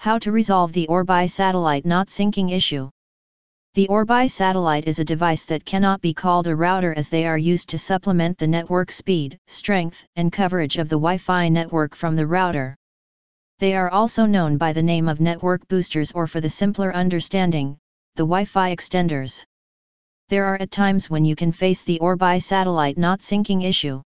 How to resolve the Orbi satellite not syncing issue. The Orbi satellite is a device that cannot be called a router as they are used to supplement the network speed, strength, and coverage of the Wi-Fi network from the router. They are also known by the name of network boosters or for the simpler understanding, the Wi-Fi extenders. There are at times when you can face the Orbi satellite not syncing issue.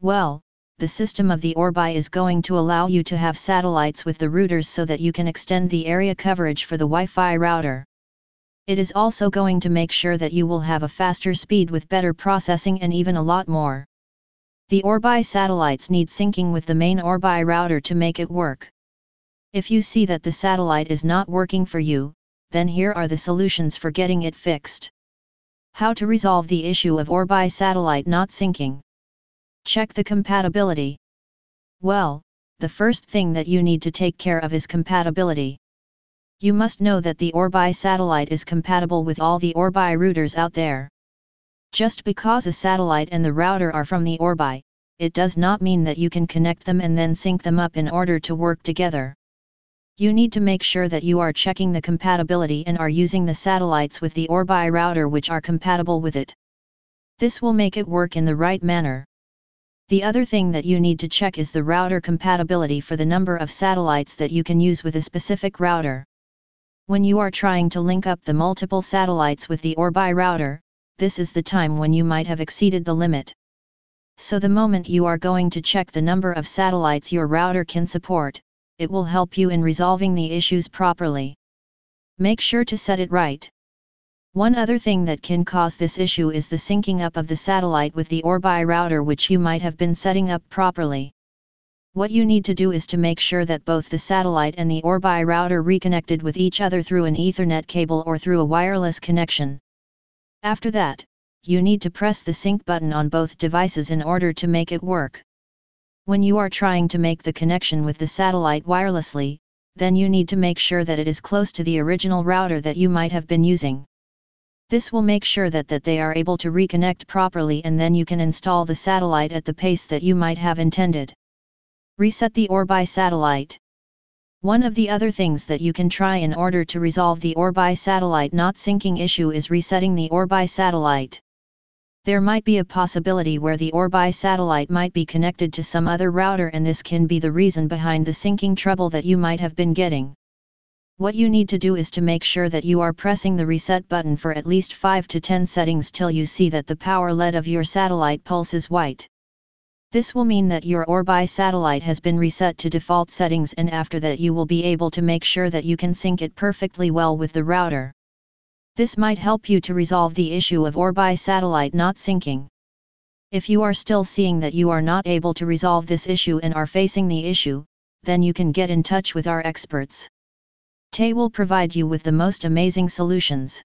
Well, the system of the Orbi is going to allow you to have satellites with the routers so that you can extend the area coverage for the Wi-Fi router. It is also going to make sure that you will have a faster speed with better processing and even a lot more. The Orbi satellites need syncing with the main Orbi router to make it work. If you see that the satellite is not working for you, then here are the solutions for getting it fixed. How to resolve the issue of Orbi satellite not syncing. Check the compatibility. Well, the first thing that you need to take care of is compatibility. You must know that the Orbi satellite is compatible with all the Orbi routers out there. Just because a satellite and the router are from the Orbi, it does not mean that you can connect them and then sync them up in order to work together. You need to make sure that you are checking the compatibility and are using the satellites with the Orbi router which are compatible with it. This will make it work in the right manner. The other thing that you need to check is the router compatibility for the number of satellites that you can use with a specific router. When you are trying to link up the multiple satellites with the Orbi router, this is the time when you might have exceeded the limit. So the moment you are going to check the number of satellites your router can support, it will help you in resolving the issues properly. Make sure to set it right. One other thing that can cause this issue is the syncing up of the satellite with the Orbi router which you might have been setting up properly. What you need to do is to make sure that both the satellite and the Orbi router reconnected with each other through an Ethernet cable or through a wireless connection. After that, you need to press the sync button on both devices in order to make it work. When you are trying to make the connection with the satellite wirelessly, then you need to make sure that it is close to the original router that you might have been using. This will make sure that, that they are able to reconnect properly and then you can install the satellite at the pace that you might have intended. Reset the Orbi satellite. One of the other things that you can try in order to resolve the Orbi satellite not syncing issue is resetting the Orbi satellite. There might be a possibility where the Orbi satellite might be connected to some other router and this can be the reason behind the syncing trouble that you might have been getting. What you need to do is to make sure that you are pressing the reset button for at least 5 to 10 settings till you see that the power LED of your satellite pulses white. This will mean that your Orbi satellite has been reset to default settings and after that you will be able to make sure that you can sync it perfectly well with the router. This might help you to resolve the issue of Orbi satellite not syncing. If you are still seeing that you are not able to resolve this issue and are facing the issue, then you can get in touch with our experts. Tay will provide you with the most amazing solutions.